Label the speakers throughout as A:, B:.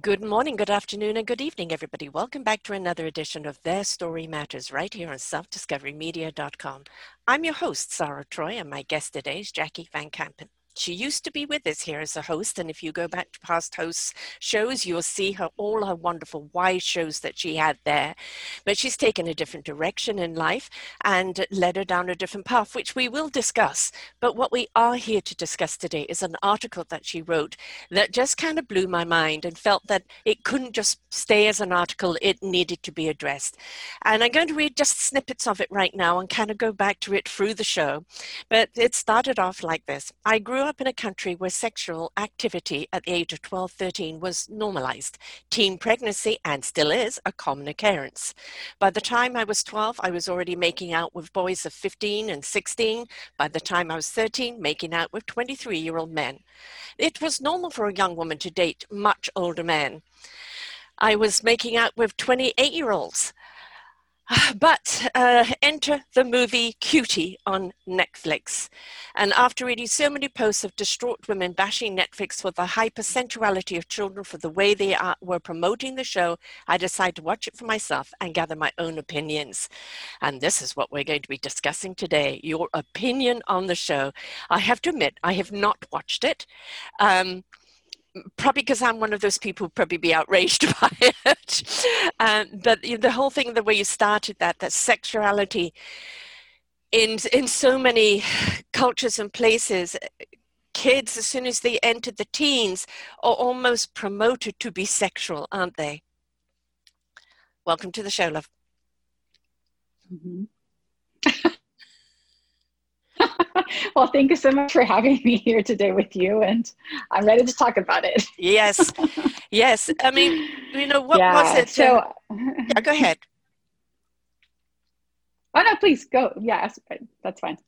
A: Good morning, good afternoon, and good evening, everybody. Welcome back to another edition of Their Story Matters right here on selfdiscoverymedia.com. I'm your host, Sara Troy, and my guest today is Jackie Van Kampen. She used to be with us here as a host, and if you go back to past hosts shows, you'll see her all her wonderful wise shows that she had there. But she's taken a different direction in life and led her down a different path, which we will discuss. But what we are here to discuss today is an article that she wrote that just kind of blew my mind and felt that it couldn't just stay as an article; it needed to be addressed. And I'm going to read just snippets of it right now and kind of go back to it through the show. But it started off like this: I grew up in a country where sexual activity at the age of 12, 13 was normalized. Teen pregnancy, and still is, a common occurrence. By the time I was 12, I was already making out with boys of 15 and 16. By the time I was 13, making out with 23 year old men. It was normal for a young woman to date much older men. I was making out with 28 year olds. But uh, enter the movie Cutie on Netflix. And after reading so many posts of distraught women bashing Netflix for the hypersensuality of children, for the way they are, were promoting the show, I decided to watch it for myself and gather my own opinions. And this is what we're going to be discussing today your opinion on the show. I have to admit, I have not watched it. Um, probably because I'm one of those people probably be outraged by it. Um, but the whole thing, the way you started that, that sexuality in in so many cultures and places, kids as soon as they enter the teens are almost promoted to be sexual, aren't they? Welcome to the show, love.
B: Mm-hmm. well, thank you so much for having me here today with you, and I'm ready to talk about it.
A: yes, yes. I mean, you know, what yeah, was it?
B: So,
A: yeah, go ahead.
B: Oh no, please go. Yeah, ask, that's fine.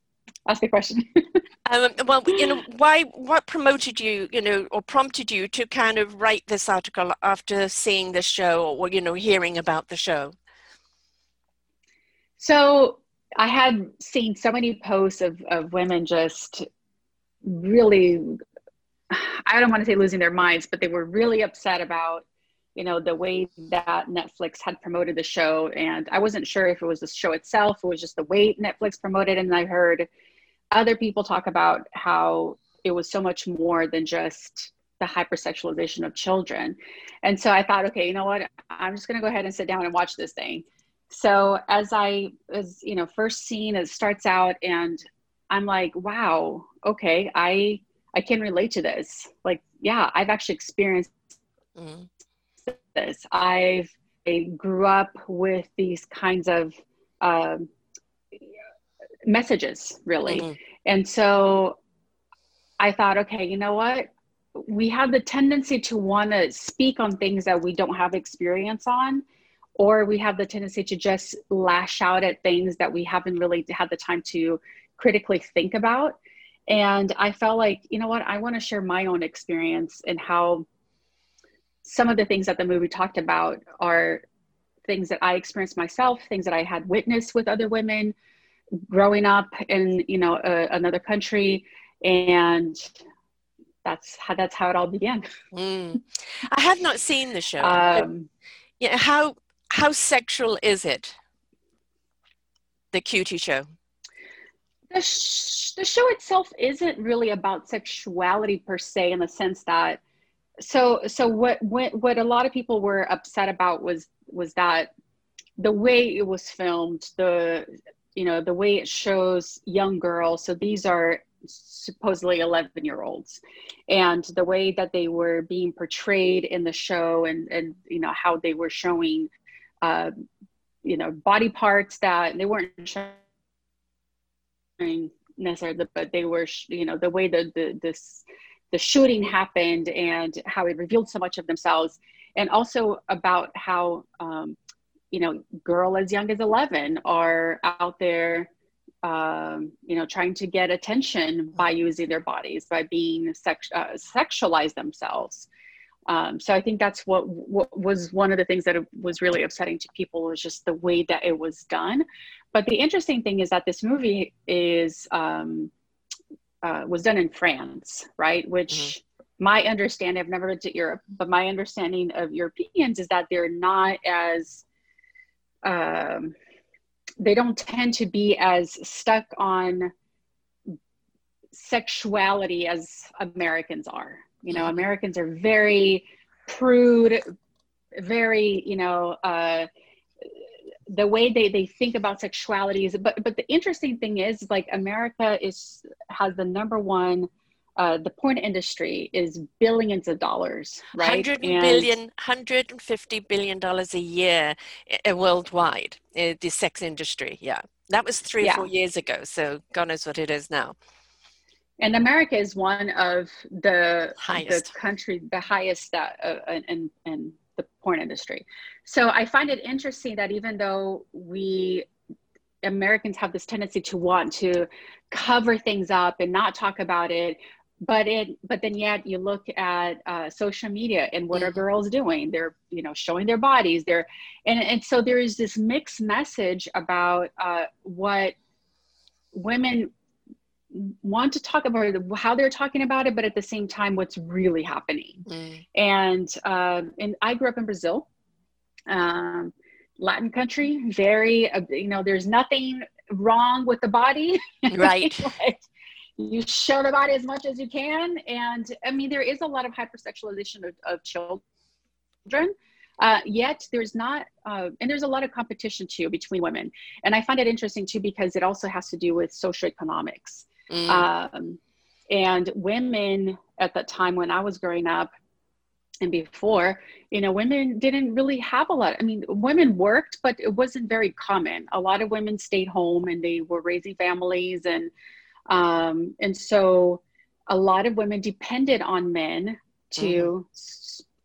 B: Ask the question.
A: um, well, you know, why? What promoted you, you know, or prompted you to kind of write this article after seeing the show, or you know, hearing about the show?
B: So I had seen so many posts of, of women just really, I don't want to say losing their minds, but they were really upset about, you know, the way that Netflix had promoted the show. And I wasn't sure if it was the show itself, it was just the way Netflix promoted. And I heard other people talk about how it was so much more than just the hypersexualization of children. And so I thought, okay, you know what? I'm just going to go ahead and sit down and watch this thing so as i as you know first scene it starts out and i'm like wow okay i i can relate to this. Like yeah i've actually experienced mm-hmm. this. I've I grew up with these kinds of um, messages really. Mm-hmm. and so i thought okay you know what? We have the tendency to want to speak on things that we don't have experience on or we have the tendency to just lash out at things that we haven't really had the time to critically think about. And I felt like, you know what, I want to share my own experience and how some of the things that the movie talked about are things that I experienced myself, things that I had witnessed with other women growing up in, you know, uh, another country. And that's how that's how it all began.
A: Mm. I have not seen the show. Um, yeah, how how sexual is it? The cutie show.
B: The, sh- the show itself isn't really about sexuality per se, in the sense that so so what what what a lot of people were upset about was was that the way it was filmed, the you know the way it shows young girls. So these are supposedly 11 year olds and the way that they were being portrayed in the show and and you know how they were showing uh, you know, body parts that they weren't showing necessarily, but they were, you know, the way the, the, this, the shooting happened and how it revealed so much of themselves. and also about how um, you know girl as young as 11 are out there um, you know trying to get attention by using their bodies by being sex, uh, sexualize themselves um, so I think that's what, what was one of the things that was really upsetting to people was just the way that it was done. But the interesting thing is that this movie is um, uh, was done in France, right? Which mm-hmm. my understanding, I've never been to Europe, but my understanding of Europeans is that they're not as um, they don't tend to be as stuck on sexuality as Americans are you know, Americans are very prude, very, you know, uh, the way they, they think about sexuality is, but, but the interesting thing is like America is, has the number one, uh, the porn industry is billions of dollars, right?
A: 100 and, billion, 150 billion dollars a year uh, worldwide, uh, the sex industry. Yeah. That was three yeah. four years ago. So God knows what it is now
B: and America is one of the highest. the country the highest uh, uh, in, in the porn industry. So I find it interesting that even though we Americans have this tendency to want to cover things up and not talk about it, but it but then yet you look at uh, social media and what mm-hmm. are girls doing? They're you know showing their bodies. They're and and so there is this mixed message about uh, what women want to talk about how they're talking about it, but at the same time, what's really happening. Mm. And um, and I grew up in Brazil, um, Latin country. Very, uh, you know, there's nothing wrong with the body,
A: right?
B: like, you show the body as much as you can, and I mean, there is a lot of hypersexualization of, of children. Uh, yet there's not, uh, and there's a lot of competition too between women. And I find it interesting too because it also has to do with socioeconomics. Mm. Um, and women at that time when I was growing up and before, you know, women didn't really have a lot. I mean, women worked, but it wasn't very common. A lot of women stayed home and they were raising families, and um, and so a lot of women depended on men to mm.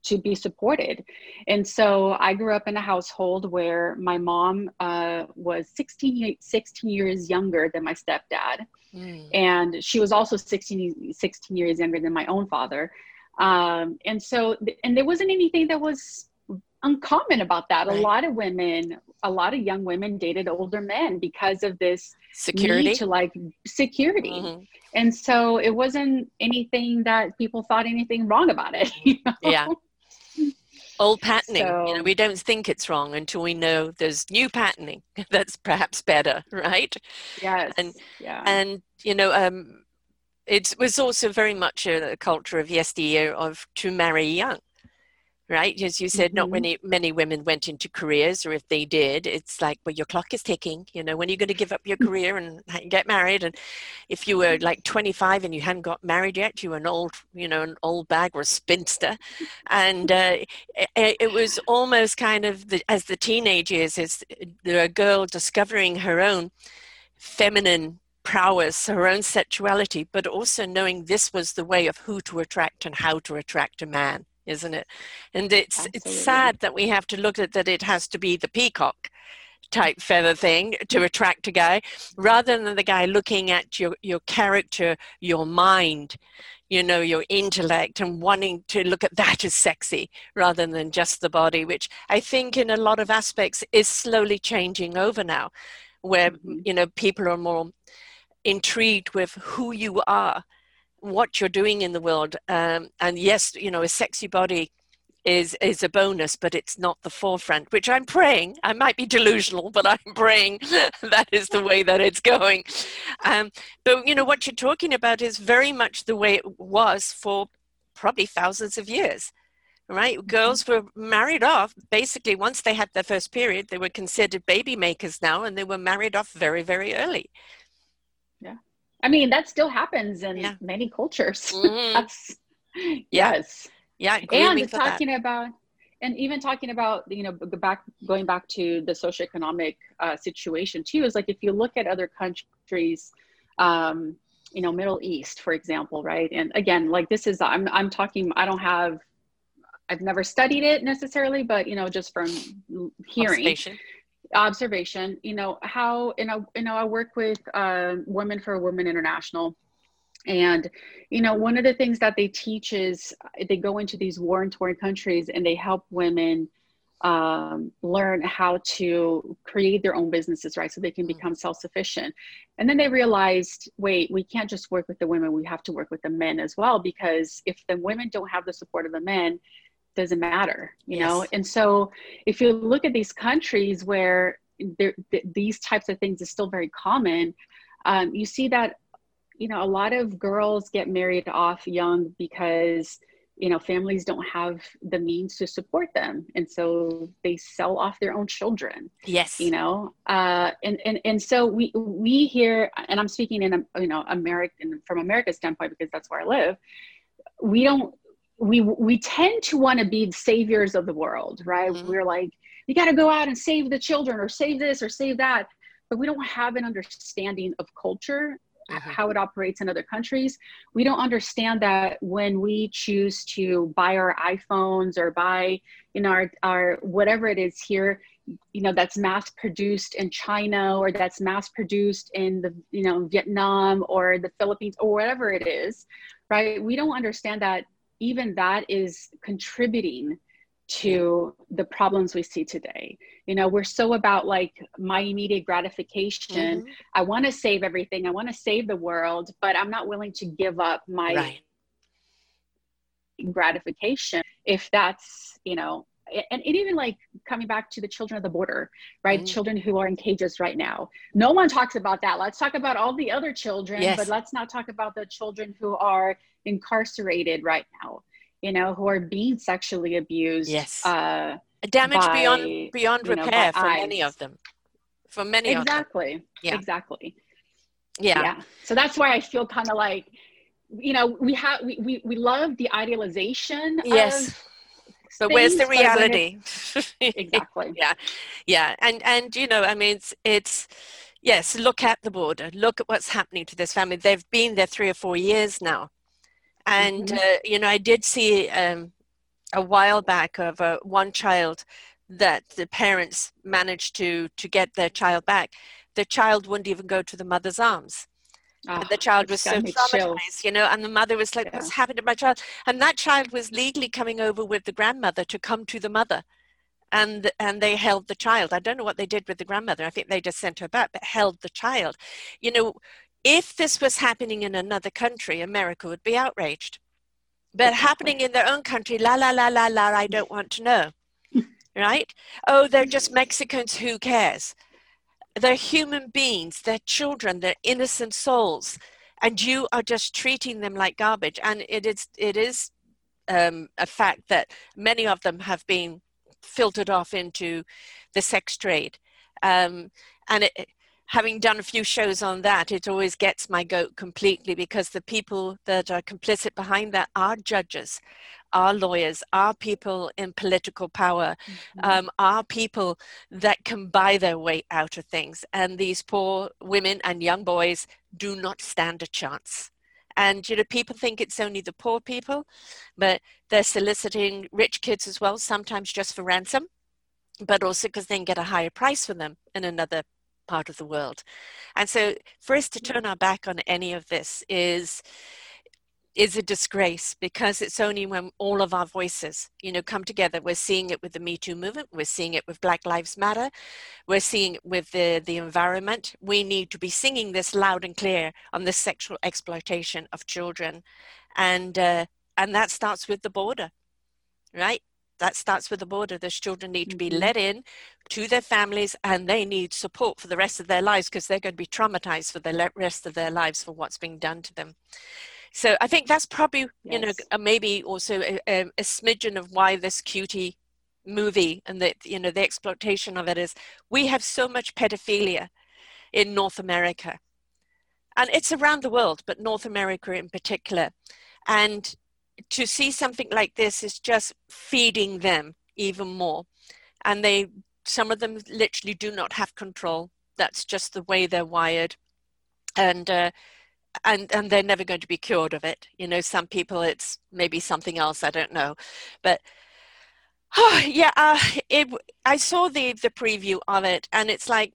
B: To be supported. And so I grew up in a household where my mom uh, was 16, 16 years younger than my stepdad. Mm. And she was also 16, 16 years younger than my own father. Um, and so, and there wasn't anything that was uncommon about that. Right. A lot of women, a lot of young women dated older men because of this
A: security
B: to like security. Mm-hmm. And so it wasn't anything that people thought anything wrong about it. You know?
A: Yeah old patterning so, you know we don't think it's wrong until we know there's new patterning that's perhaps better right?
B: Yes
A: and
B: yeah.
A: and you know um it was also very much a, a culture of yesteryear of to marry young right? As you said, mm-hmm. not many many women went into careers, or if they did, it's like, well, your clock is ticking. You know, when are you going to give up your career and get married? And if you were like 25 and you hadn't got married yet, you were an old, you know, an old bag or a spinster. And uh, it, it, was almost kind of the, as the teenage years, is the girl discovering her own feminine prowess, her own sexuality, but also knowing this was the way of who to attract and how to attract a man isn't it? And it's Absolutely. it's sad that we have to look at that it has to be the peacock type feather thing to attract a guy rather than the guy looking at your your character your mind you know your intellect and wanting to look at that as sexy rather than just the body which i think in a lot of aspects is slowly changing over now where mm-hmm. you know people are more intrigued with who you are what you're doing in the world. Um, and yes, you know, a sexy body is is a bonus, but it's not the forefront. Which I'm praying. I might be delusional, but I'm praying that is the way that it's going. Um, but you know, what you're talking about is very much the way it was for probably thousands of years. Right, mm-hmm. girls were married off basically once they had their first period. They were considered baby makers now, and they were married off very, very early.
B: I mean, that still happens in yeah. many cultures. Mm-hmm. That's yes.
A: Yeah.
B: And talking that. about and even talking about you know back going back to the socioeconomic uh, situation too is like if you look at other countries um, you know middle east for example right and again like this is i'm i'm talking i don't have I've never studied it necessarily, but you know, just from hearing
A: Observation.
B: Observation, you know, how you know, you know, I work with uh, Women for Women International, and you know, one of the things that they teach is they go into these war and torn countries and they help women um, learn how to create their own businesses, right? So they can mm-hmm. become self sufficient. And then they realized wait, we can't just work with the women, we have to work with the men as well, because if the women don't have the support of the men, doesn't matter, you yes. know? And so if you look at these countries where th- these types of things is still very common, um, you see that, you know, a lot of girls get married off young because you know families don't have the means to support them and so they sell off their own children
A: yes
B: you know uh, and, and and so we we here and i'm speaking in a you know american from america's standpoint because that's where i live we don't we we tend to want to be the saviors of the world right mm-hmm. we're like you got to go out and save the children or save this or save that but we don't have an understanding of culture mm-hmm. how it operates in other countries. We don't understand that when we choose to buy our iPhones or buy, you know, our, our whatever it is here, you know, that's mass produced in China or that's mass produced in the, you know, Vietnam or the Philippines or whatever it is, right? We don't understand that even that is contributing to the problems we see today. You know, we're so about like my immediate gratification. Mm-hmm. I want to save everything, I want to save the world, but I'm not willing to give up my right. gratification if that's, you know, and, and, even like coming back to the children of the border, right? Mm. Children who are in cages right now. No one talks about that. Let's talk about all the other children, yes. but let's not talk about the children who are incarcerated right now you know, who are being sexually abused.
A: Yes. Uh, Damage by, beyond beyond repair know, for many of them. For many
B: exactly.
A: of them.
B: Yeah. Exactly.
A: Yeah. yeah.
B: So that's why I feel kind of like, you know, we have we, we we love the idealization.
A: Yes. but things, where's the reality?
B: exactly.
A: yeah. Yeah. And and you know, I mean it's it's yes, look at the border. Look at what's happening to this family. They've been there three or four years now and mm-hmm. uh, you know i did see um, a while back of uh, one child that the parents managed to to get their child back. The child wouldn't even go to the mother's arms. Oh, the child was so traumatized you know and the mother was like yeah. what's happened to my child? And that child was legally coming over with the grandmother to come to the mother. And and they held the child. I don't know what they did with the grandmother. I think they just sent her back but held the child. You know if this was happening in another country, America would be outraged. But happening in their own country, la la la la la, I don't want to know. right? Oh, they're just Mexicans, who cares? They're human beings, they're children, they're innocent souls, and you are just treating them like garbage. And it is, it is um, a fact that many of them have been filtered off into the sex trade. Um, and it, having done a few shows on that, it always gets my goat completely because the people that are complicit behind that are judges, are lawyers, are people in political power, mm-hmm. um, are people that can buy their way out of things. And these poor women and young boys do not stand a chance. And you know, people think it's only the poor people, but they're soliciting rich kids as well, sometimes just for ransom, but also because they can get a higher price for them in another part of the world. And so for us to turn our back on any of this is is a disgrace because it's only when all of our voices you know come together. We're seeing it with the me too movement. We're seeing it with black lives matter. We're seeing it with the the environment. We need to be singing this loud and clear on the sexual exploitation of children. And uh, and that starts with the border right that starts with the border. Those children need to be mm-hmm. let in to their families and they need support for the rest of their lives because they're going to be traumatized for the rest of their lives for what's being done to them. So I think that's probably, yes. you know, maybe also a, a, a smidgen of why this cutie movie and the, you know, the exploitation of it is we have so much pedophilia in North America. And it's around the world, but North America in particular. And to see something like this is just feeding them even more and they some of them literally do not have control that's just the way they're wired and uh, and and they're never going to be cured of it you know some people it's maybe something else i don't know but Oh, yeah, uh, it. I saw the the preview of it, and it's like,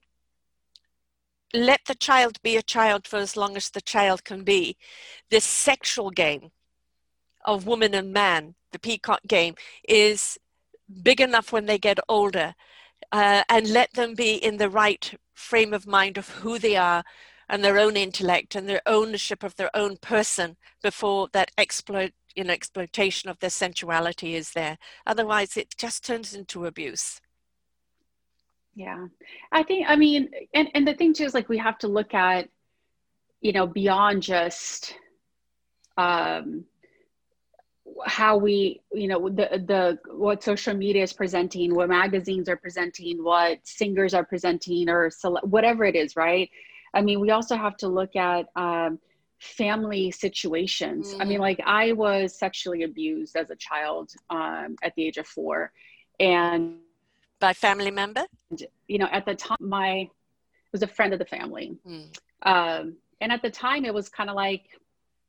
A: let the child be a child for as long as the child can be. This sexual game of woman and man, the peacock game, is big enough when they get older, uh, and let them be in the right frame of mind of who they are and their own intellect and their ownership of their own person before that exploit you know exploitation of their sensuality is there. Otherwise it just turns into abuse.
B: Yeah. I think i mean and and the thing too is like we have to look at you know beyond just um how we you know the the what social media is presenting what magazines are presenting what singers are presenting or whatever it is right i mean we also have to look at um, family situations mm. i mean mm. like i was sexually abused as a child um, at the age of four and
A: by family member
B: you know at the time my was a friend of the family mm. um, and at the time it was kind of like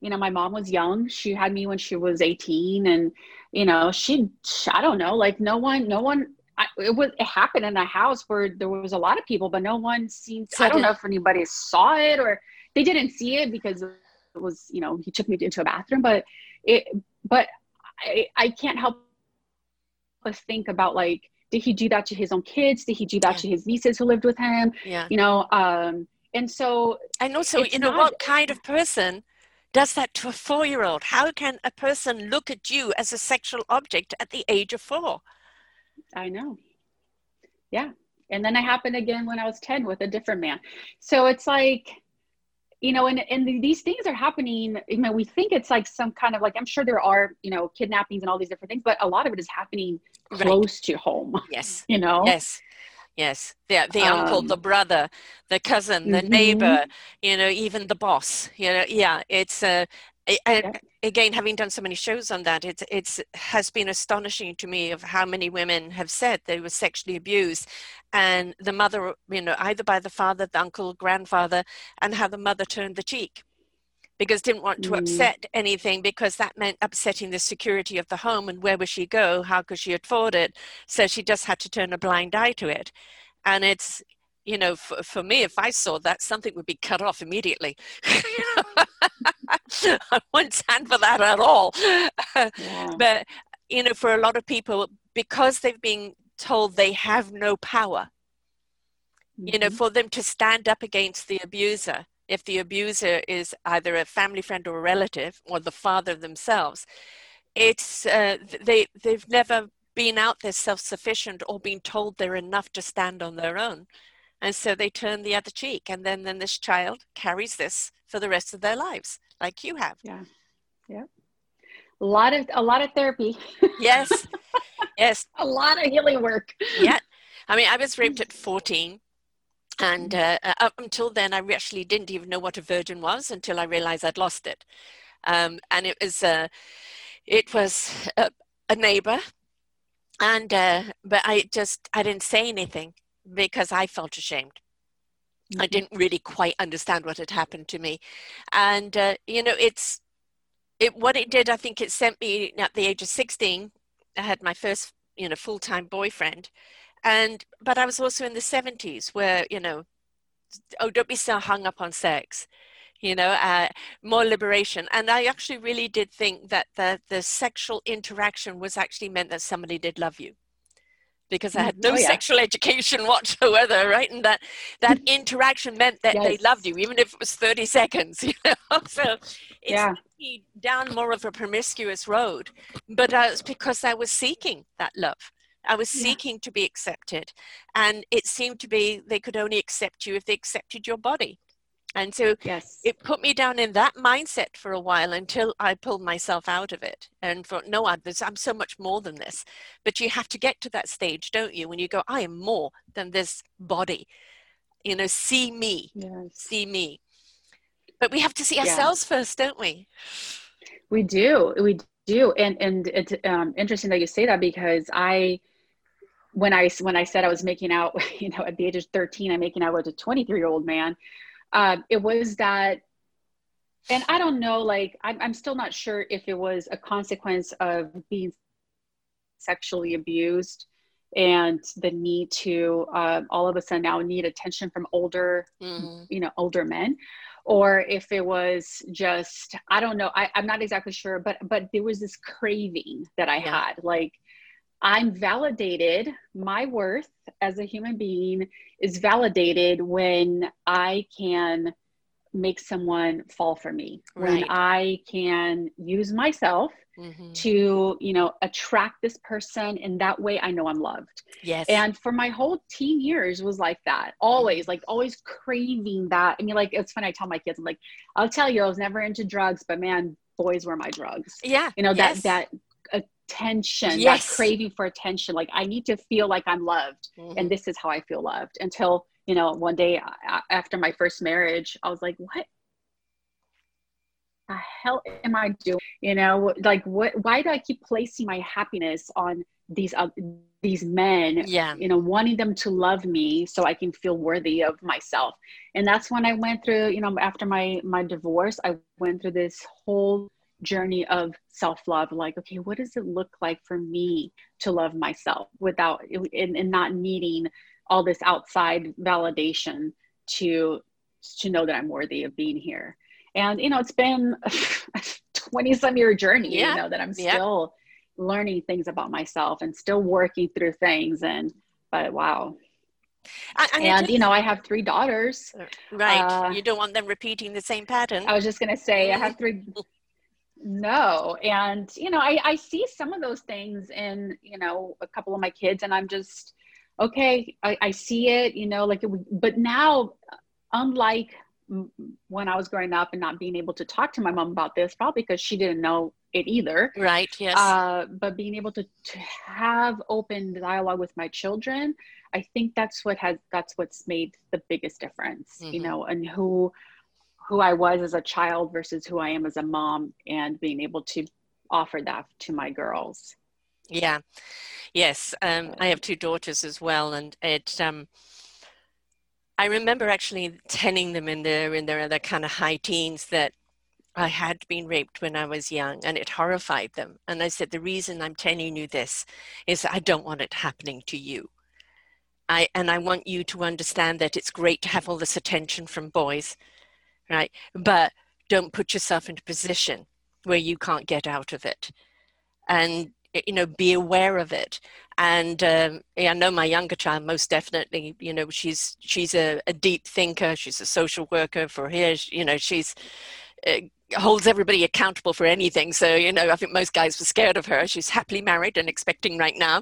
B: you know my mom was young. She had me when she was 18 and you know she i don't know like no one no one I, it was it happened in a house where there was a lot of people but no one seemed i don't know if anybody saw it or they didn't see it because it was you know he took me into a bathroom but it but i i can't help but think about like did he do that to his own kids? Did he do that yeah. to his nieces who lived with him?
A: Yeah.
B: You know um and so
A: and also you know not, what kind of person does that to a four year old. How can a person look at you as a sexual object at the age of four?
B: I know. Yeah. And then it happened again when I was 10 with a different man. So it's like, you know, and, and these things are happening. You know, we think it's like some kind of like, I'm sure there are, you know, kidnappings and all these different things, but a lot of it is happening close right. to home.
A: Yes.
B: You know?
A: Yes. Yes, the the um, uncle, the brother, the cousin, the mm-hmm. neighbor, you know, even the boss. You know, yeah, it's uh, yeah. again having done so many shows on that, it's it's has been astonishing to me of how many women have said they were sexually abused, and the mother, you know, either by the father, the uncle, grandfather, and how the mother turned the cheek because didn't want to mm. upset anything because that meant upsetting the security of the home and where would she go how could she afford it so she just had to turn a blind eye to it and it's you know for, for me if i saw that something would be cut off immediately i wouldn't stand for that at all yeah. but you know for a lot of people because they've been told they have no power mm-hmm. you know mm-hmm. for them to stand up against the abuser if the abuser is either a family friend or a relative or the father themselves it's uh, they they've never been out there self-sufficient or been told they're enough to stand on their own. And so they turn the other cheek and then then this child carries this for the rest of their lives like you have.
B: Yeah. Yeah. A lot of a lot of therapy.
A: Yes. Yes.
B: A lot of healing work.
A: Yeah. I mean i was raped at 14 and uh, uh, up until then, I actually didn't even know what a virgin was until I realized I'd lost it. Um, and it was, uh, it was a, a neighbor, and uh, but I just I didn't say anything because I felt ashamed. Mm-hmm. I didn't really quite understand what had happened to me, and uh, you know, it's it what it did. I think it sent me at the age of sixteen. I had my first you know full time boyfriend and but i was also in the 70s where you know oh don't be so hung up on sex you know uh, more liberation. And i actually really did think that the, the sexual interaction was actually meant that somebody did love you. Because i had mm, no oh, yeah. sexual education whatsoever right? And that that interaction meant that yes. they loved you even if it was 30 seconds you know? So it's yeah. down more of a promiscuous road. But uh, it's because i was seeking that love I was seeking yeah. to be accepted. And it seemed to be they could only accept you if they accepted your body. And so
B: yes.
A: it put me down in that mindset for a while until I pulled myself out of it and thought, no, I'm so much more than this. But you have to get to that stage, don't you? When you go, I am more than this body. You know, see me,
B: yes.
A: see me. But we have to see ourselves yeah. first, don't we?
B: We do. We do. And and it's um, interesting that you say that because I when I when I said I was making out, you know, at the age of 13, I'm making out with a 23 year old man. Uh, it was that, and I don't know, like I'm, I'm still not sure if it was a consequence of being sexually abused and the need to uh, all of a sudden now need attention from older mm-hmm. you know older men or if it was just i don't know I, I'm not exactly sure but but there was this craving that i yeah. had like i'm validated my worth as a human being is validated when i can make someone fall for me right. when i can use myself mm-hmm. to you know attract this person and that way i know i'm loved
A: yes
B: and for my whole teen years was like that always like always craving that i mean like it's funny i tell my kids i'm like i'll tell you i was never into drugs but man boys were my drugs
A: yeah
B: you know yes. that that attention yes. that craving for attention like i need to feel like i'm loved mm-hmm. and this is how i feel loved until you know one day after my first marriage i was like what the hell am I doing? You know, like what? Why do I keep placing my happiness on these uh, these men?
A: Yeah.
B: You know, wanting them to love me so I can feel worthy of myself. And that's when I went through. You know, after my my divorce, I went through this whole journey of self love. Like, okay, what does it look like for me to love myself without and, and not needing all this outside validation to to know that I'm worthy of being here and you know it's been a 20 some year journey yeah. you know that i'm still yeah. learning things about myself and still working through things and but wow and, and you know i have three daughters
A: right uh, you don't want them repeating the same pattern
B: i was just going to say i have three no and you know I, I see some of those things in you know a couple of my kids and i'm just okay i, I see it you know like it, but now unlike when I was growing up and not being able to talk to my mom about this, probably because she didn't know it either.
A: Right. Yes.
B: Uh, but being able to, to have open dialogue with my children, I think that's what has that's what's made the biggest difference. Mm-hmm. You know, and who who I was as a child versus who I am as a mom, and being able to offer that to my girls.
A: Yeah. Yes. Um, I have two daughters as well, and it. Um, I remember actually telling them in their in their other kind of high teens that I had been raped when I was young and it horrified them. And I said, the reason I'm telling you this is I don't want it happening to you. I, and I want you to understand that it's great to have all this attention from boys, right? But don't put yourself into a position where you can't get out of it. And you know be aware of it. And um, i know my younger child most definitely you know she's she's a, a deep thinker. She's a social worker for here. You know she's uh, holds everybody accountable for anything. So you know i think most guys were scared of her. She's happily married and expecting right now.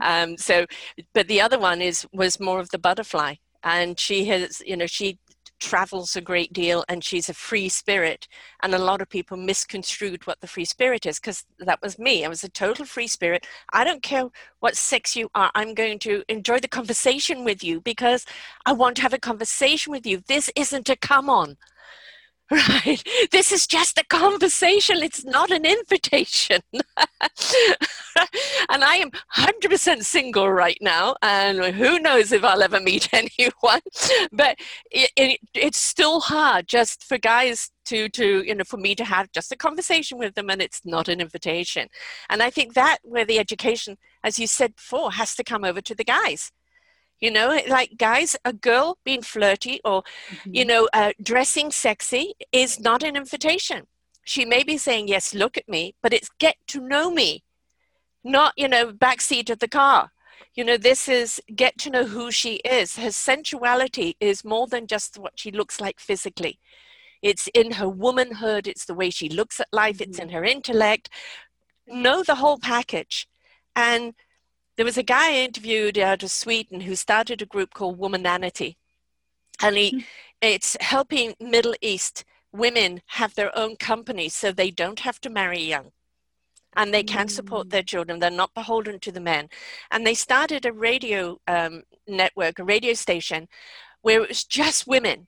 A: Um, so but the other one is was more of the butterfly. And she has you know she travels a great deal and she's a free spirit. And a lot of people misconstrued what the free spirit is because that was me. I was a total free spirit. I don't care what sex you are. I'm going to enjoy the conversation with you because I want to have a conversation with you. This isn't a come on. Right? This is just a conversation. It's not an invitation. and I am 100% single right now. And who knows if I'll ever meet anyone. But it, it, it's still hard just for guys to, to, you know, for me to have just a conversation with them and it's not an invitation. And I think that where the education, as you said before, has to come over to the guys you know like guys a girl being flirty or mm-hmm. you know uh, dressing sexy is not an invitation. She may be saying yes look at me but it's get to know me not you know backseat of the car. You know this is get to know who she is. Her sensuality is more than just what she looks like physically. It's in her womanhood it's the way she looks at life it's in mm-hmm. her intellect. Know the whole package. And there was a guy I interviewed out of Sweden who started a group called Womananity. And he, hmm. it's helping Middle East women have their own companies so they don't have to marry young and they can support their mm. children. They're not beholden to the men. And they started a radio um, network, a radio station, where it was just women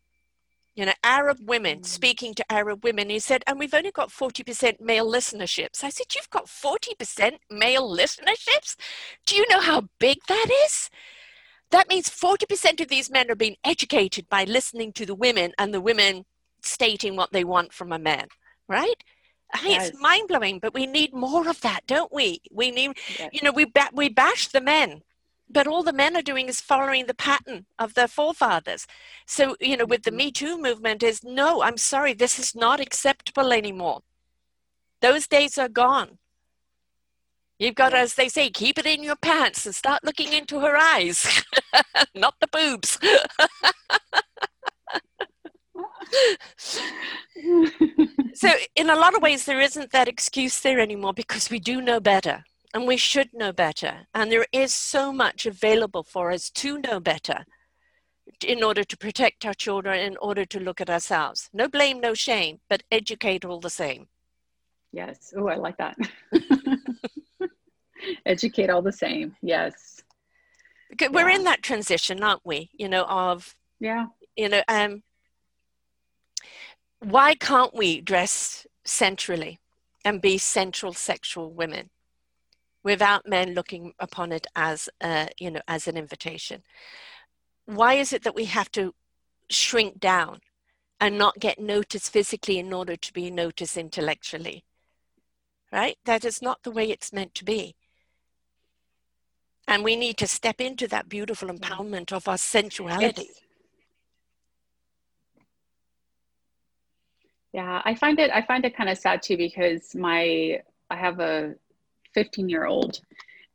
A: you know, Arab women mm. speaking to Arab women. He said, and we've only got 40% male listenerships. I said, You've got 40% male listenerships? Do you know how big that is? That means 40% of these men are being educated by listening to the women and the women stating what they want from a man, right? I mean,
B: Yes.
A: it's mind blowing, but we need more of that, don't we? We need,
B: Yes.
A: you know, we ba- we bash the men, but all the men are doing is following the pattern of their forefathers. So, you know, with the
B: Mhm.
A: Me Too movement, is no, I'm sorry, this is not acceptable anymore. Those days are gone. You've got, as they say, keep it in your pants and start looking into her eyes, not the boobs. So, in a lot of ways, there isn't that excuse there anymore because we do know better and we should know better. And there is so much available for us to know better in order to protect our children, in order to look at ourselves. No blame, no shame, but educate all the same.
B: yes. Oh, I like that. Educate all the same. Yes.
A: Because We're in that transition, aren't we? You know, of,
B: Yeah.
A: you know, um, why can't we dress centrally and be central sexual women without men looking upon it as a, you know as an invitation. Why is it that we have to shrink down and not get noticed physically in order to be noticed intellectually? Right? That is not the way it's meant to be. And we need to step into that beautiful empowerment of our sensuality.
B: Yeah, I find it I find it kind of sad too because my I have a 15 year old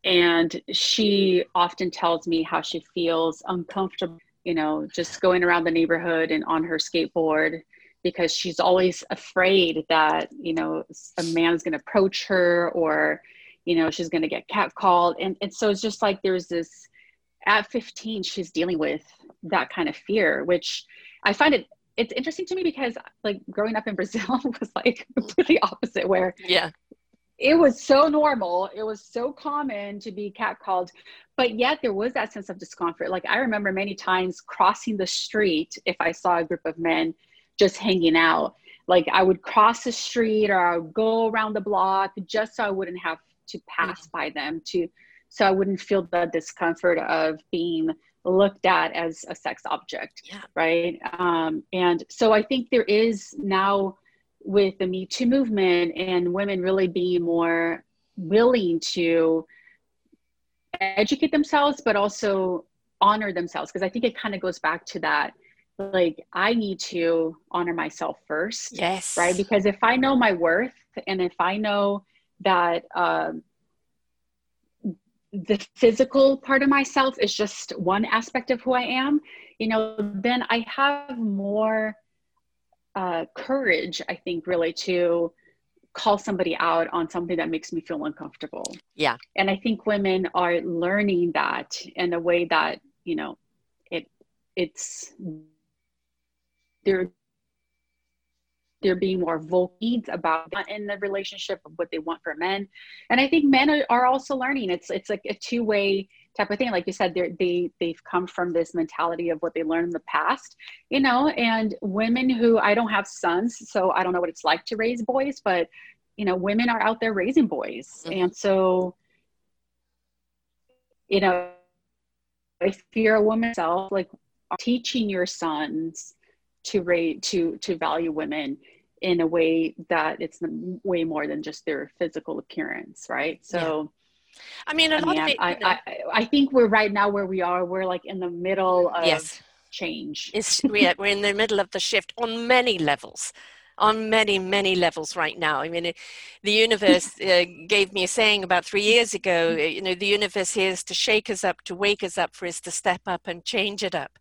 B: and she often tells me how she feels uncomfortable, you know, just going around the neighborhood and on her skateboard because she's always afraid that, you know, a man's going to approach her or, you know, she's going to get catcalled. And, and so it's just like there's this, at 15, she's dealing with that kind of fear, which I find it it's interesting to me because like growing up in Brazil was like completely opposite where
A: yeah
B: it was so normal. It was so common to be catcalled but yet there was that sense of discomfort. Like i remember many times crossing the street if i saw a group of men just hanging out. Like i would cross the street or i would go around the block just so i wouldn't have to pass by them to so i wouldn't feel the discomfort of being looked at as a sex object
A: Yeah.
B: right? Um, and so i think there is now with the Me Too movement and women really being more willing to educate themselves, but also honor themselves. Because I think it kind of goes back to that like, I need to honor myself first,
A: yes
B: right? Because if I know my worth and if I know that, um, the physical part of myself is just one aspect of who I am, you know, then I have more uh, courage, I think, really to call somebody out on something that makes me feel uncomfortable.
A: Yeah.
B: And I think women are learning that in a way that, you know, it it's they're they're being more vocal about in the relationship of what they want for men. And I think men are, are also learning. It's it's like a two-way type of thing. Like you said, they're, they they've come from this mentality of what they learned in the past, you know. And women who I don't have sons, so I don't know what it's like to raise boys, but you know, women are out there raising boys,
A: Mhm.
B: and so you know, if you're a woman self, like teaching your sons to rate to to value women in a way that it's way more than just their physical appearance, right? So.
A: I mean a
B: I
A: lot
B: mean,
A: of it
B: I,
A: you know,
B: I, I, think we're right now where we are. We're like in the middle of
A: yes
B: change.
A: It's, we're, we're in the middle of the shift on many levels on many many levels right now i mean it, the universe uh, gave me a saying about three years ago uh, you know the universe here is to shake us up to wake us up for us to step up and change it up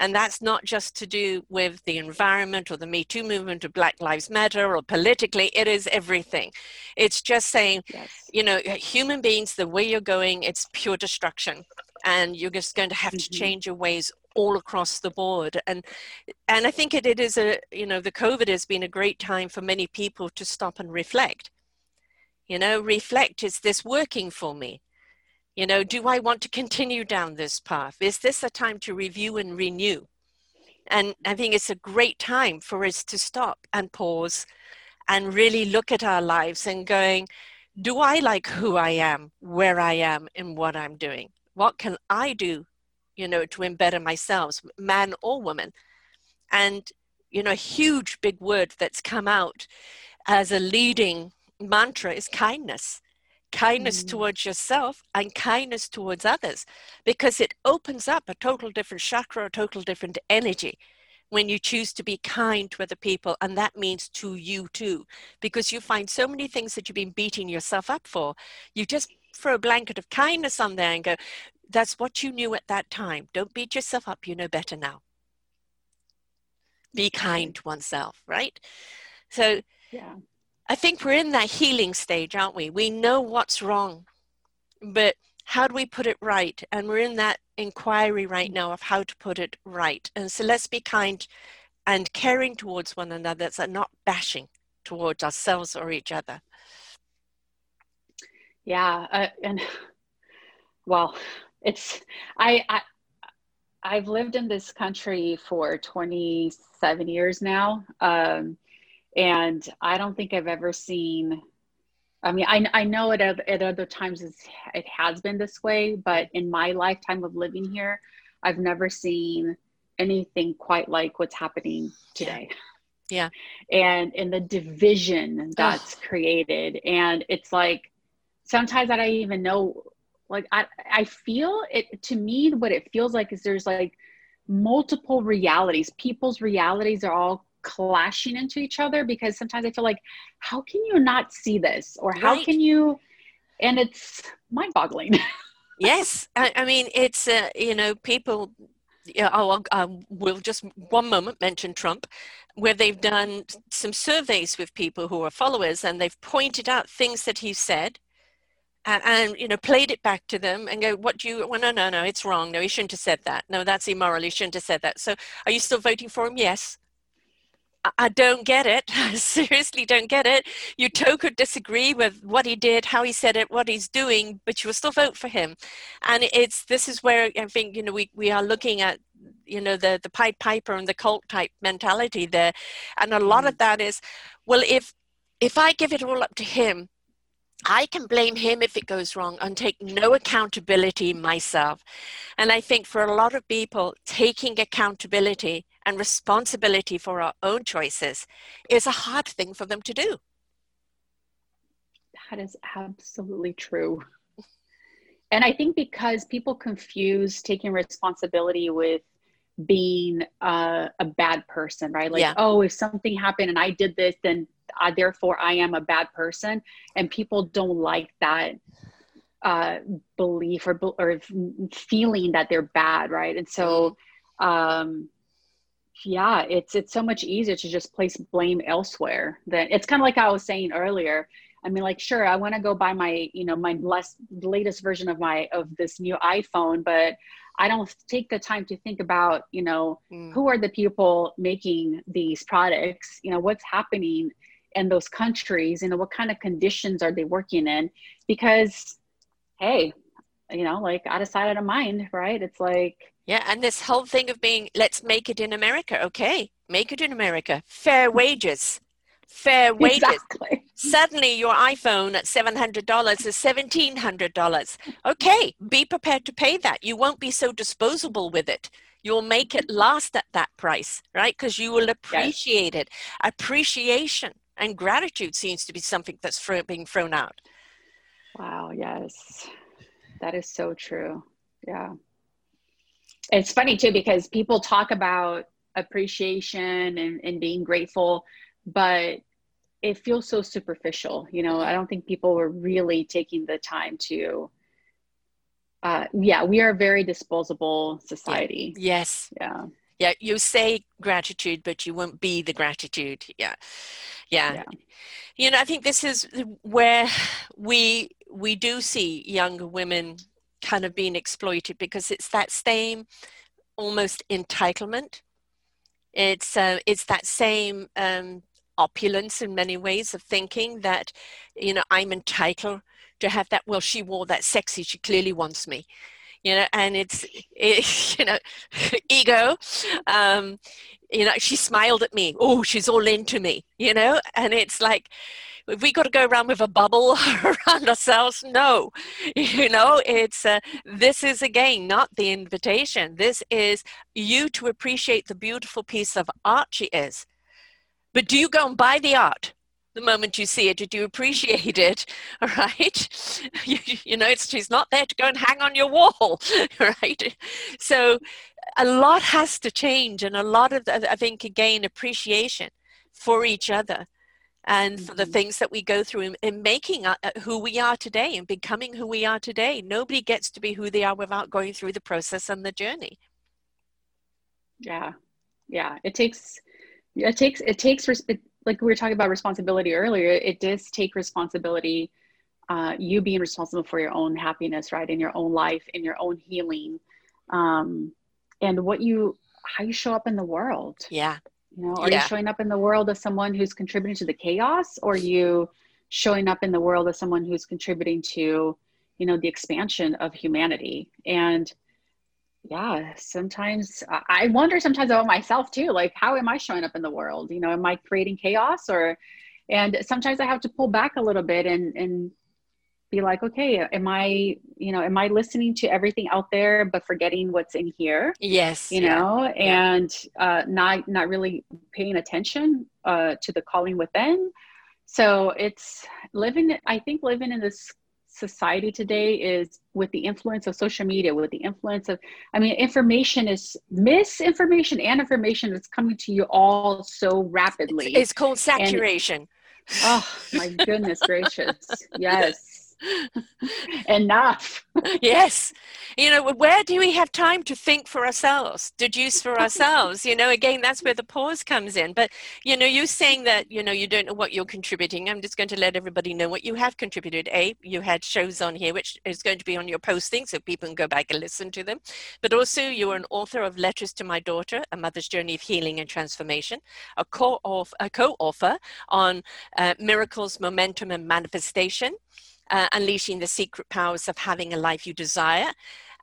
A: and that's not just to do with the environment or the me too movement or black lives matter or politically it is everything it's just saying
B: Yes.
A: you know human beings the way you're going it's pure destruction and you're just going to have to
B: Mhm.
A: change your ways all across the board and and i think it, it is a you know the covid has been a great time for many people to stop and reflect. You know reflect is this working for me? You know do i want to continue down this path? Is this a time to review and renew? And i think it's a great time for us to stop and pause and really look at our lives and going do I like who I am, where I am, and what I'm doing? What can I do, you know, to embetter myself, man or woman? And, you know, a huge big word that's come out as a leading mantra is kindness kindness mm. towards yourself and kindness towards others because it opens up a total different chakra a total different energy when you choose to be kind to other people and that means to you too because you find so many things that you've been beating yourself up for you just throw a blanket of kindness on there and go that's what you knew at that time don't beat yourself up you know better now be kind to oneself right so
B: yeah
A: I think we're in that healing stage, aren't we? We know what's wrong, but how do we put it right? And we're in that inquiry right now of how to put it right. And so let's be kind and caring towards one another and not bashing towards ourselves or each other.
B: Yeah, uh, and well, it's I, I I've lived in this country for 27 years now. Um, and I don't think I've ever seen. I mean, I, I know it at, at other times it has been this way, but in my lifetime of living here, I've never seen anything quite like what's happening today.
A: Yeah.
B: And in the division that's created. And it's like sometimes I don't even know, like, I, I feel it to me, what it feels like is there's like multiple realities. People's realities are all clashing into each other because sometimes I feel like, how can you not see this? Or how right. can you? And it's mind boggling.
A: yes. I, I, mean, it's, uh, you know, people, yeah, oh, um, we'll just one moment mention Trump, where they've done some surveys with people who are followers and they've pointed out things that he said and, and, you know played it back to them and go what do you well no no no it's wrong no he shouldn't have said that no that's immoral he shouldn't have said that so are you still voting for him yes I don't get it. I seriously don't get it. You too could disagree with what he did, how he said it, what he's doing, but you will still vote for him. And it's this is where I think you know we, we are looking at you know the the Pied Piper and the cult type mentality there, and a lot of mm. that is, well, if if I give it all up to him, I can blame him if it goes wrong and take no accountability myself. And I think for a lot of people, taking accountability and responsibility for our own choices is a hard thing for them to do.
B: That is absolutely true. And I think because people confuse taking responsibility with being uh, a bad person, right? Like, yeah. oh, if something happened and I did this, then I, therefore I am a bad person. And people don't like that uh, belief or, or feeling that they're bad, right? And so, mm-hmm. um, yeah, it's it's so much easier to just place blame elsewhere. That it's kind of like I was saying earlier. I mean, like, sure, I want to go buy my, you know, my less latest version of my of this new iPhone, but I don't take the time to think about, you know, mm. who are the people making these products? You know, what's happening in those countries? You know, what kind of conditions are they working in? Because, hey, you know, like out of sight, out of mind, right? It's like
A: yeah, and this whole thing of being, let's make it in America. Okay, make it in America. Fair wages. Fair wages. Exactly. Suddenly your iPhone at $700 is $1,700. Okay, be prepared to pay that. You won't be so disposable with it. You'll make it last at that price, right? Because you will appreciate yes. it. Appreciation and gratitude seems to be something that's being thrown out.
B: Wow, yes. That is so true. Yeah it's funny too because people talk about appreciation and, and being grateful but it feels so superficial you know i don't think people were really taking the time to uh, yeah we are a very disposable society
A: yeah. yes
B: yeah
A: yeah you say gratitude but you won't be the gratitude yeah. yeah yeah you know i think this is where we we do see younger women kind of being exploited because it's that same almost entitlement. It's uh, it's that same um, opulence in many ways of thinking that you know I'm entitled to have that. Well, she wore that sexy. She clearly wants me. You know, and it's it, you know ego. Um, you know, she smiled at me. Oh, she's all into me. You know, and it's like have we got to go around with a bubble around ourselves? No, you know, it's uh, this is again not the invitation. This is you to appreciate the beautiful piece of art she is. But do you go and buy the art? The moment you see it? Did you appreciate it? All right. You, you know, it's, she's not there to go and hang on your wall. Right. So a lot has to change. And a lot of, I think, again, appreciation for each other and for the mm-hmm. things that we go through in, in making uh, uh, who we are today and becoming who we are today. Nobody gets to be who they are without going through the process and the journey.
B: Yeah, yeah. It takes, it takes, it takes. It, like we were talking about responsibility earlier. It does take responsibility. Uh, you being responsible for your own happiness, right, in your own life, in your own healing, um, and what you, how you show up in the world.
A: Yeah,
B: you know, are yeah. you showing up in the world as someone who's contributing to the chaos, or you showing up in the world as someone who's contributing to, you know, the expansion of humanity? And yeah, sometimes I wonder sometimes about myself too. Like, how am I showing up in the world? You know, am I creating chaos or? And sometimes I have to pull back a little bit and and be like okay am i you know am i listening to everything out there but forgetting what's in here
A: yes
B: you yeah. know and uh not not really paying attention uh to the calling within so it's living i think living in this society today is with the influence of social media with the influence of i mean information is misinformation and information that's coming to you all so rapidly.
A: It's, it's called saturation. And,
B: oh my goodness gracious. Yes enough.
A: Yes. You know where do we have time to think for ourselves deduce for ourselves? You know again that's where the pause comes in. But you know you saying that you know you don't know what you're contributing. I'm just going to let everybody know what you have contributed. A you had shows on here which is going to be on your posting so people can go back and listen to them. But also you're an author of letters to my daughter a mother's journey of healing and transformation a co-author, a co-author on uh, miracles momentum and manifestation uh, Unleashing the Secret Powers of Having a Life You Desire,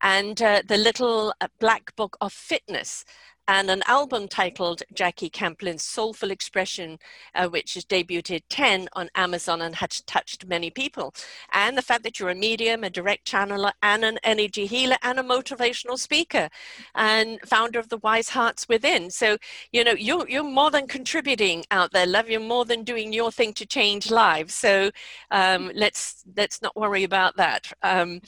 A: and uh, the Little uh, Black Book of Fitness, and an album titled Jackie Camplin's Soulful Expression, uh, which has debuted 10 on Amazon and has touched many people. And the fact that you're a medium, a direct channeler, and an energy healer, and a motivational speaker, and founder of the Wise Hearts Within. So, you know, you're, you're more than contributing out there, love. You're more than doing your thing to change lives. So um, let's, let's not worry about that. Um,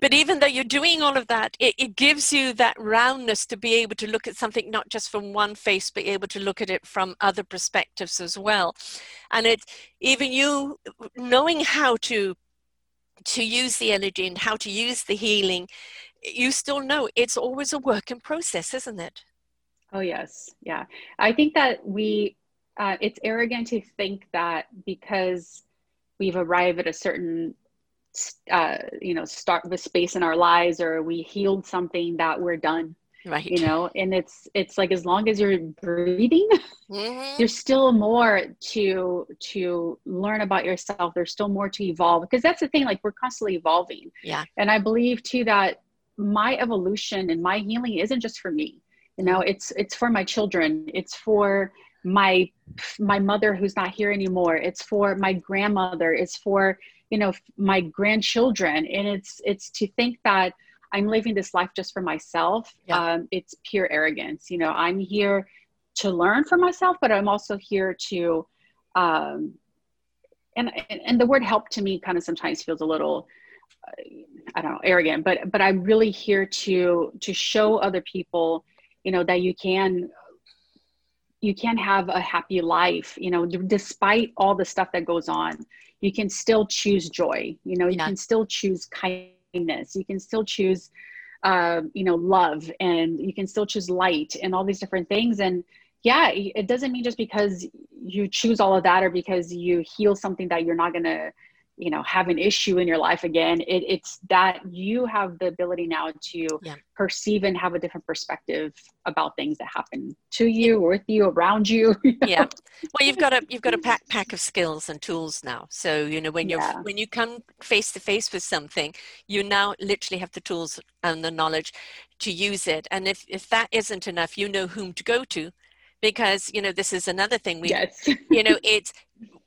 A: but even though you're doing all of that, it, it, gives you that roundness to be able to look at something not just from one face, but able to look at it from other perspectives as well. And it even you knowing how to to use the energy and how to use the healing, you still know it's always a work in process, isn't it?
B: Oh yes, yeah. I think that we uh, it's arrogant to think that because we've arrived at a certain uh, you know start the space in our lives or we healed something that we're done
A: right.
B: you know? And it's it's like as long as you're breathing mm-hmm. there's still more to to learn about yourself. There's still more to evolve because that's the thing like we're constantly evolving.
A: Yeah.
B: And i believe too that my evolution and my healing isn't just for me you know? It's it's for my children. It's for my my mother who's not here anymore. It's for my grandmother. It's for you know my grandchildren and it's it's to think that i'm living this life just for myself yeah. um, it's pure arrogance you know i'm here to learn for myself but i'm also here to um, and and the word help to me kind of sometimes feels a little uh, i don't know arrogant but but i'm really here to to show other people you know that you can you can't have a happy life you know despite all the stuff that goes on you can still choose joy you know you yeah. can still choose kindness you can still choose uh, you know love and you can still choose light and all these different things and yeah it doesn't mean just because you choose all of that or because you heal something that you're not going to you know have an issue in your life again it, it's that you have the ability now to yeah. perceive and have a different perspective about things that happen to you or with you around you,
A: you know? yeah well you've got a you've got a pack pack of skills and tools now so you know when you're yeah. when you come face to face with something you now literally have the tools and the knowledge to use it and if if that isn't enough you know whom to go to because you know this is another thing we yes. you know it's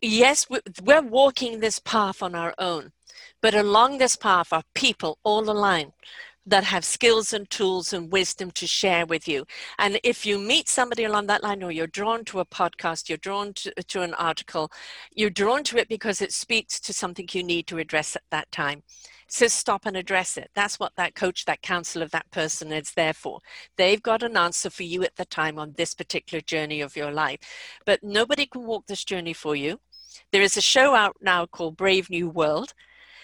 A: yes, we're walking this path on our own, but along this path are people all aligned that have skills and tools and wisdom to share with you. And if you meet somebody along that line, or you're drawn to a podcast, you're drawn to, to an article, you're drawn to it because it speaks to something you need to address at that time. So stop and address it. That's what that coach, that counselor, that person is there for. They've got an answer for you at the time on this particular journey of your life. But nobody can walk this journey for you. There is a show out now called Brave New World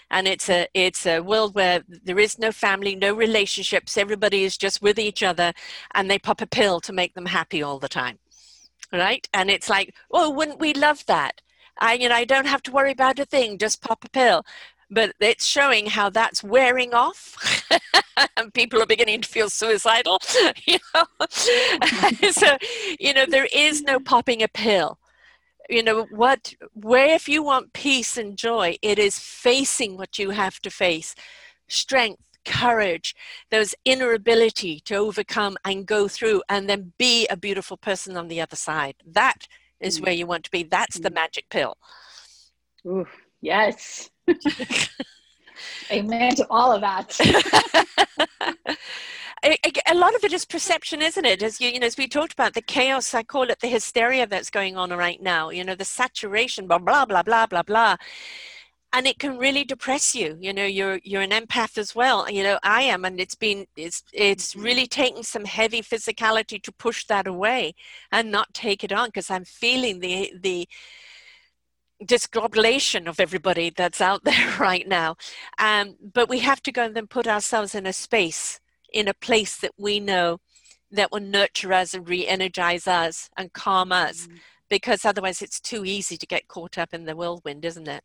A: and it's a it's a world where there is no family no relationships everybody is just with each other and they pop a pill to make them happy all the time right and it's like oh wouldn't we love that i you know i don't have to worry about a thing just pop a pill but it's showing how that's wearing off. And people are beginning to feel suicidal you know? So you know there is no popping a pill. You know what where if you want peace and joy it is facing what you have to face. Strength courage those inner ability to overcome and go through and then be a beautiful person on the other side. That is mm. where you want to be. That's mm. the magic pill.
B: Ooh, yes amen to all of that
A: a lot of it is perception, isn't it? As you, you know, as we talked about the chaos, I call it the hysteria that's going on right now. You know, the saturation, blah blah blah blah blah blah, and it can really depress you. You know, you're you're an empath as well. You know, I am, and it's been it's it's really taken some heavy physicality to push that away and not take it on because I'm feeling the the disglobulation of everybody that's out there right now. Um, but we have to go and then put ourselves in a space in a place that we know that will nurture us and re-energize us and calm us mm-hmm. because otherwise it's too easy to get caught up in the whirlwind isn't it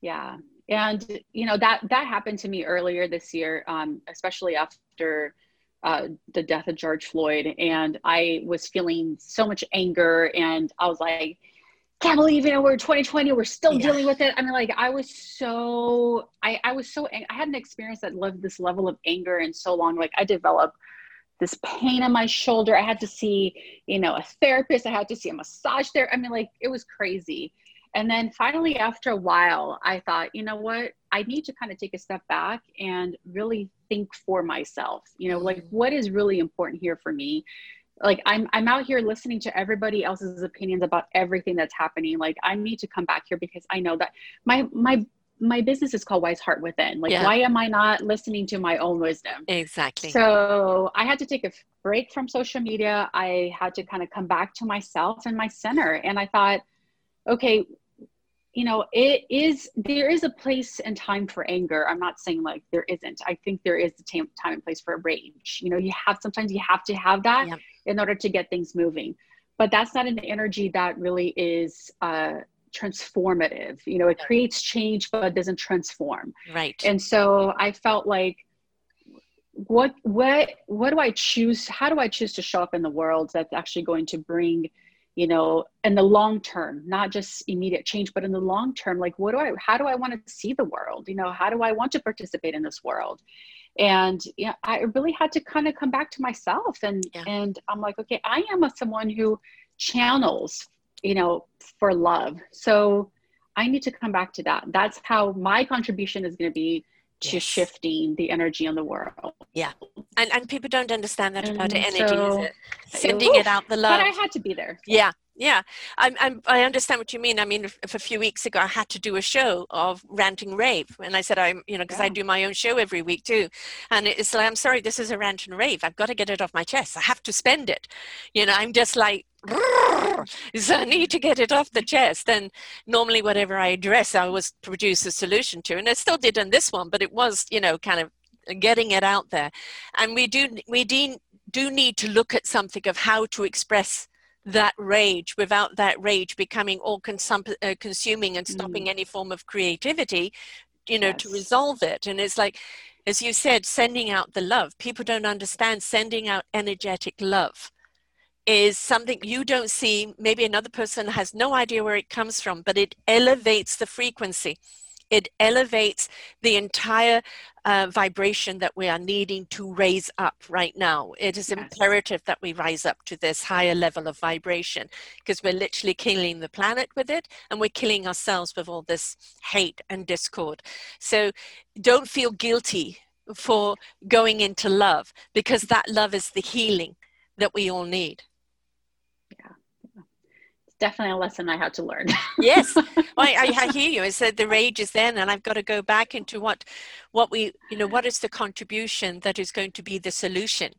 B: yeah and you know that that happened to me earlier this year um, especially after uh, the death of george floyd and i was feeling so much anger and i was like can't believe you know we're 2020 we're still yeah. dealing with it. I mean like i was so i i was so i hadn't experienced that love this level of anger in so long. Like i developed this pain on my shoulder. I had to see you know a therapist. I had to see a massage there i mean like it was crazy. And then finally after a while i thought you know what? I need to kind of take a step back and really think for myself. You know like mm-hmm. what is really important here for me like I'm I'm out here listening to everybody else's opinions about everything that's happening. Like I need to come back here because I know that my my my business is called Wise Heart Within. Like yeah. why am I not listening to my own wisdom?
A: Exactly.
B: So I had to take a break from social media. I had to kind of come back to myself and my center. And I thought, okay, you know it is there is a place and time for anger. I'm not saying like there isn't. I think there is a time, time and place for rage. You know you have sometimes you have to have that yeah. in order to get things moving. But that's not an energy that really is uh, transformative. You know it creates change but doesn't transform.
A: Right.
B: And so i felt like what what what do i choose how do i choose to show up in the world that's actually going to bring you know in the long term not just immediate change but in the long term like what do i how do i want to see the world? You know how do i want to participate in this world? And yeah i really had to kind of come back to myself and yeah. and i'm like okay i am a someone who channels you know for love. So i need to come back to that. That's how my contribution is going to be to yes. shifting the energy in the world.
A: Yeah. And and people don't understand that about and energy, so, is it? Sending it out the love.
B: But I had to be there.
A: Yeah. Yeah, I'm, I'm, i understand what you mean. I mean, if, if, a few weeks ago I had to do a show of ranting rave, and I said I'm, you know, because yeah. I do my own show every week too, and it's like I'm sorry, this is a rant and rave. I've got to get it off my chest. I have to spend it. You know, I'm just like, so I need to get it off the chest. And normally, whatever I address, I always produce a solution to, and I still did in this one, but it was, you know, kind of getting it out there. And we do, we do, do need to look at something of how to express that rage without that rage becoming all consum- uh, consuming and stopping mm. any form of creativity you know yes. to resolve it and it's like as you said sending out the love people don't understand sending out energetic love is something you don't see maybe another person has no idea where it comes from but it elevates the frequency it elevates the entire uh, vibration that we are needing to raise up right now. It is yes. imperative that we rise up to this higher level of vibration because we're literally killing the planet with it and we're killing ourselves with all this hate and discord. So don't feel guilty for going into love because that love is the healing that we all need
B: definitely a lesson I had to learn.
A: yes, I, I, hear you. I said the rage is then, and I've got to go back into what, what we, you know, what is the contribution that is going to be the solution,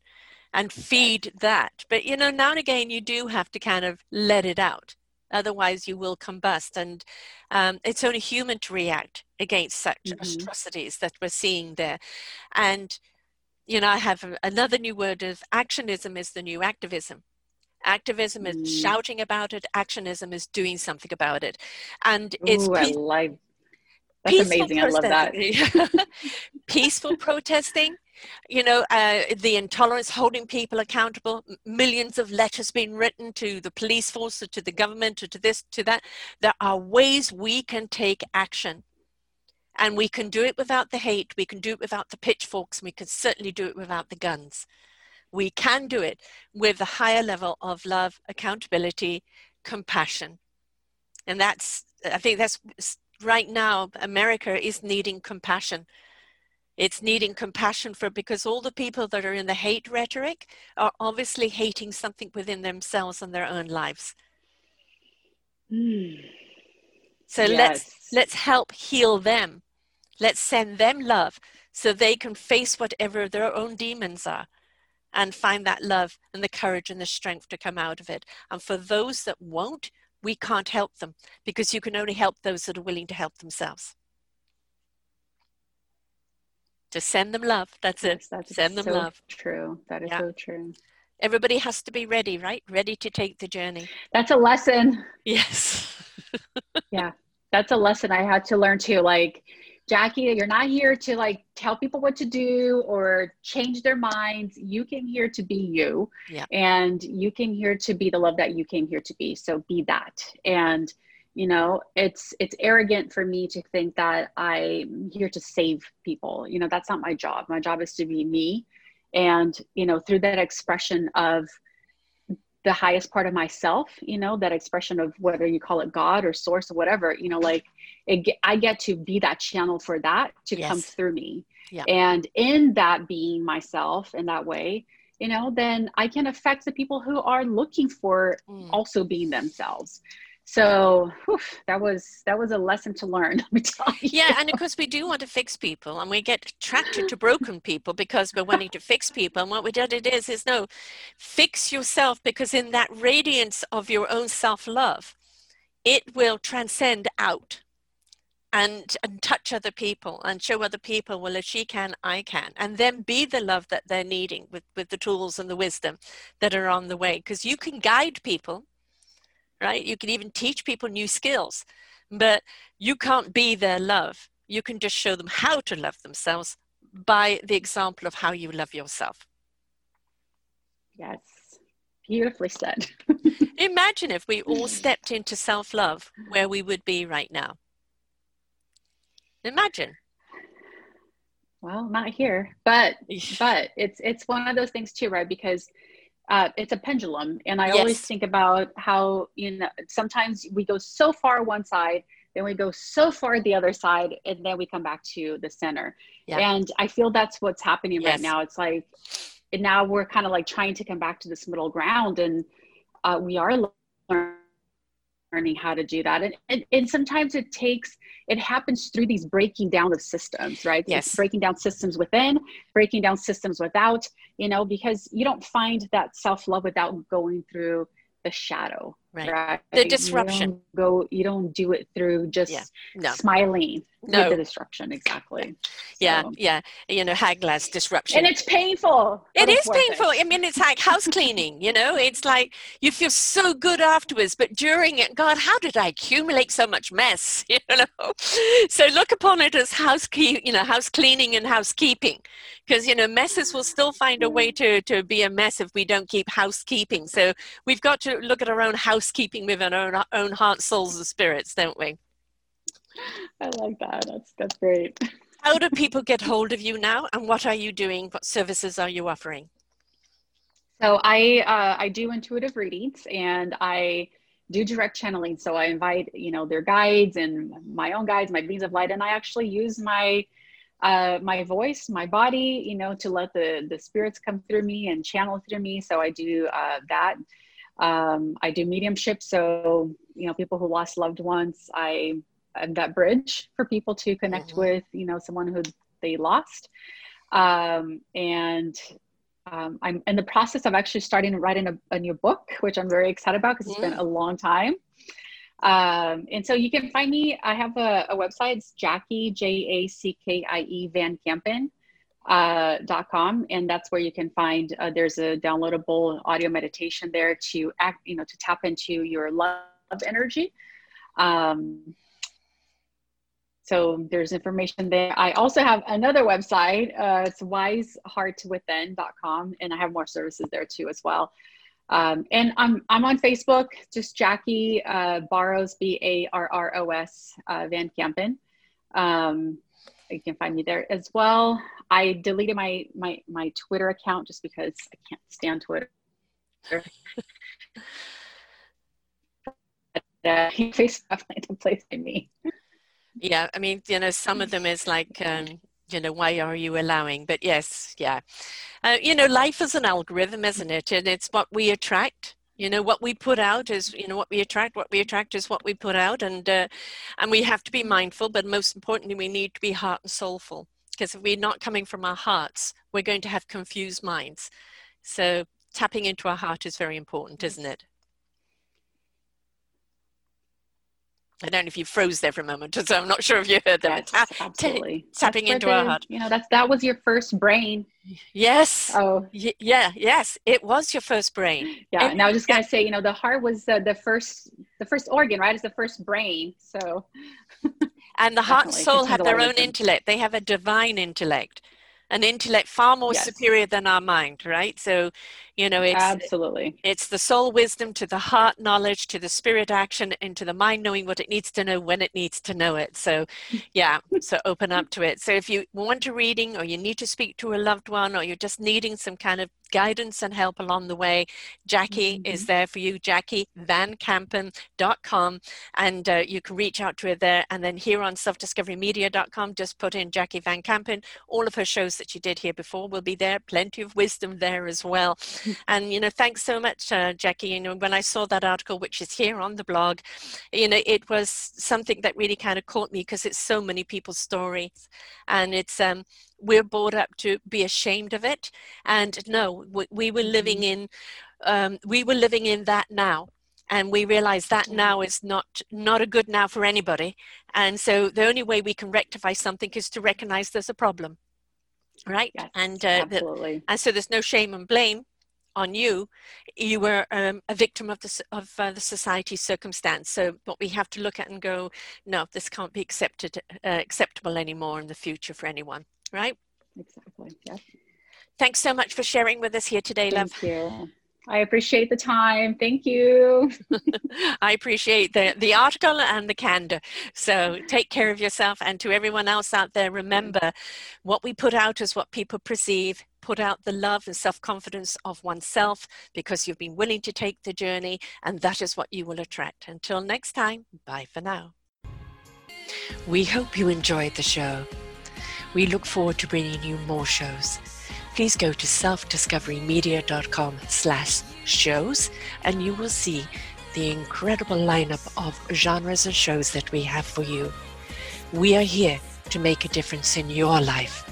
A: and feed that. But you know, now and again, you do have to kind of let it out. Otherwise, you will combust, and um, it's only human to react against such mm-hmm. atrocities that we're seeing there. And you know, I have another new word of actionism is the new activism Activism is mm. shouting about it. Actionism is doing something about it. And it's
B: Ooh, pe- I like that's amazing. I love that.
A: peaceful protesting, you know, uh, the intolerance, holding people accountable, millions of letters being written to the police force or to the government or to this, to that. There are ways we can take action. And we can do it without the hate, we can do it without the pitchforks, and we can certainly do it without the guns we can do it with a higher level of love, accountability, compassion. And that's, I think that's right now, America is needing compassion. It's needing compassion for because all the people that are in the hate rhetoric are obviously hating something within themselves and their own lives. Mm. So yes. let's let's help heal them. Let's send them love so they can face whatever their own demons are and find that love and the courage and the strength to come out of it. And for those that won't, we can't help them because you can only help those that are willing to help themselves. Just send them love. That's yes, it. That's send them
B: so
A: love.
B: True. That is yeah. so true.
A: Everybody has to be ready, right? Ready to take the journey.
B: That's a lesson.
A: Yes.
B: yeah. That's a lesson I had to learn too. Like, Jackie, you're not here to like tell people what to do or change their minds. You came here to be you. Yeah. And you came here to be the love that you came here to be. So be that. And you know, it's it's arrogant for me to think that I'm here to save people. You know, that's not my job. My job is to be me. And, you know, through that expression of the highest part of myself you know that expression of whether you call it god or source or whatever you know like it, i get to be that channel for that to yes. come through me yeah. and in that being myself in that way you know then i can affect the people who are looking for mm. also being themselves so whew, that was that was a lesson to learn
A: yeah and of course we do want to fix people and we get attracted to broken people because we're wanting to fix people and what we did it is is no fix yourself because in that radiance of your own self-love it will transcend out and, and touch other people and show other people well if she can i can and then be the love that they're needing with with the tools and the wisdom that are on the way because you can guide people right? You can even teach people new skills, but you can't be their love. You can just show them how to love themselves by the example of how you love yourself.
B: Yes, beautifully said.
A: Imagine if we all stepped into self love, where we would be right now. Imagine.
B: Well, not here, but but it's it's one of those things too, right? Because uh, it's a pendulum and i yes. always think about how you know sometimes we go so far one side then we go so far the other side and then we come back to the center yeah. and i feel that's what's happening yes. right now it's like and now we're kind of like trying to come back to this middle ground and uh, we are learning learning how to do that. And, and and sometimes it takes it happens through these breaking down of systems right?
A: Yes.
B: it's breaking down systems within breaking down systems without you know because you don't find that self-love without going through the shadow
A: right, right? the disruption
B: you go you don't do it through just yeah. no. smiling no the disruption exactly
A: yeah so. yeah you know haglas disruption
B: and it's painful
A: it is painful it. i mean it's like house cleaning you know it's like you feel so good afterwards but during it god how did i accumulate so much mess you know so look upon it as house, housekeep you know house cleaning and housekeeping because you know messes will still find a way to to be a mess if we don't keep housekeeping so we've got to look at our own housekeeping with our own, own heart souls and spirits don't we
B: I like that. That's that's great.
A: How do people get hold of you now, and what are you doing? What services are you offering?
B: So I uh, I do intuitive readings, and I do direct channeling. So I invite you know their guides and my own guides, my beings of light, and I actually use my uh, my voice, my body, you know, to let the the spirits come through me and channel through me. So I do uh, that. Um, I do mediumship. So you know, people who lost loved ones, I am that bridge for people to connect mm-hmm. with, you know, someone who they lost. Um, and um, I'm in the process of actually starting writing a, a new book, which I'm very excited about because it's been a long time. Um, and so you can find me. I have a, a website. It's Jackie J A C K I E Van Campen uh, com, and that's where you can find. Uh, there's a downloadable audio meditation there to act, you know, to tap into your love energy. Um, so there's information there. I also have another website. Uh, it's wiseheartwithin.com, and I have more services there too as well. Um, and I'm I'm on Facebook, just Jackie uh, Barros B A R R O S uh, Van Campen. Um, you can find me there as well. I deleted my my my Twitter account just because I can't stand Twitter. uh, Facebook me.
A: Yeah, I mean, you know, some of them is like um, you know why are you allowing but yes yeah uh, you know life is an algorithm isn't it and it's what we attract you know what we put out is you know what we attract what we attract is what we put out and uh, and we have to be mindful but most importantly we need to be heart and soulful because if we're not coming from our hearts we're going to have confused minds. So tapping into our heart is very important isn't it I don't know if you froze there for a moment, so I'm not sure if you heard that.
B: Yes, absolutely.
A: tapping into the, our heart.
B: You know, that's that was your first brain.
A: Yes. Oh, y- yeah. Yes, it was your first brain.
B: Yeah. And, and I was just gonna say, you know, the heart was uh, the first, the first organ, right? It's the first brain. So.
A: and the heart and soul have their own intellect. They have a divine intellect an intellect far more yes. superior than our mind right so you know it's
B: absolutely
A: it's the soul wisdom to the heart knowledge to the spirit action and to the mind knowing what it needs to know when it needs to know it so yeah so open up to it so if you want a reading or you need to speak to a loved one or you're just needing some kind of guidance and help along the way, Jackie mm-hmm. is there for you, JackieVanCampen.com, and uh, you can reach out to her there. And then here on selfdiscoverymedia.com, just put in Jackie Van Campen. All of her shows that she did here before will be there. Plenty of wisdom there as well. And, you know, thanks so much, uh, Jackie. You know, when I saw that article, which is here on the blog, you know, it was something that really kind of caught me because it's so many people's stories. And it's, um, we're brought up to be ashamed of it and no we, we were living mm-hmm. in um, we were living in that now and we realize that now is not not a good now for anybody and so the only way we can rectify something is to recognize there's a problem right
B: yes,
A: and
B: uh, absolutely.
A: The, and so there's no shame and blame on you you were um, a victim of the of uh, the society's circumstance so what we have to look at and go no this can't be accepted uh, acceptable anymore in the future for anyone right?
B: Exactly. Yes.
A: Thanks so much for sharing with us here today,
B: Thank
A: love.
B: Thank you. I appreciate the time. Thank you.
A: I appreciate the, the article and the candor. So take care of yourself. And to everyone else out there, remember what we put out is what people perceive. Put out the love and self confidence of oneself because you've been willing to take the journey, and that is what you will attract. Until next time, bye for now. We hope you enjoyed the show. We look forward to bringing you more shows. Please go to selfdiscoverymedia.com slash shows and you will see the incredible lineup of genres and shows that we have for you. We are here to make a difference in your life.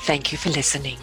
A: Thank you for listening.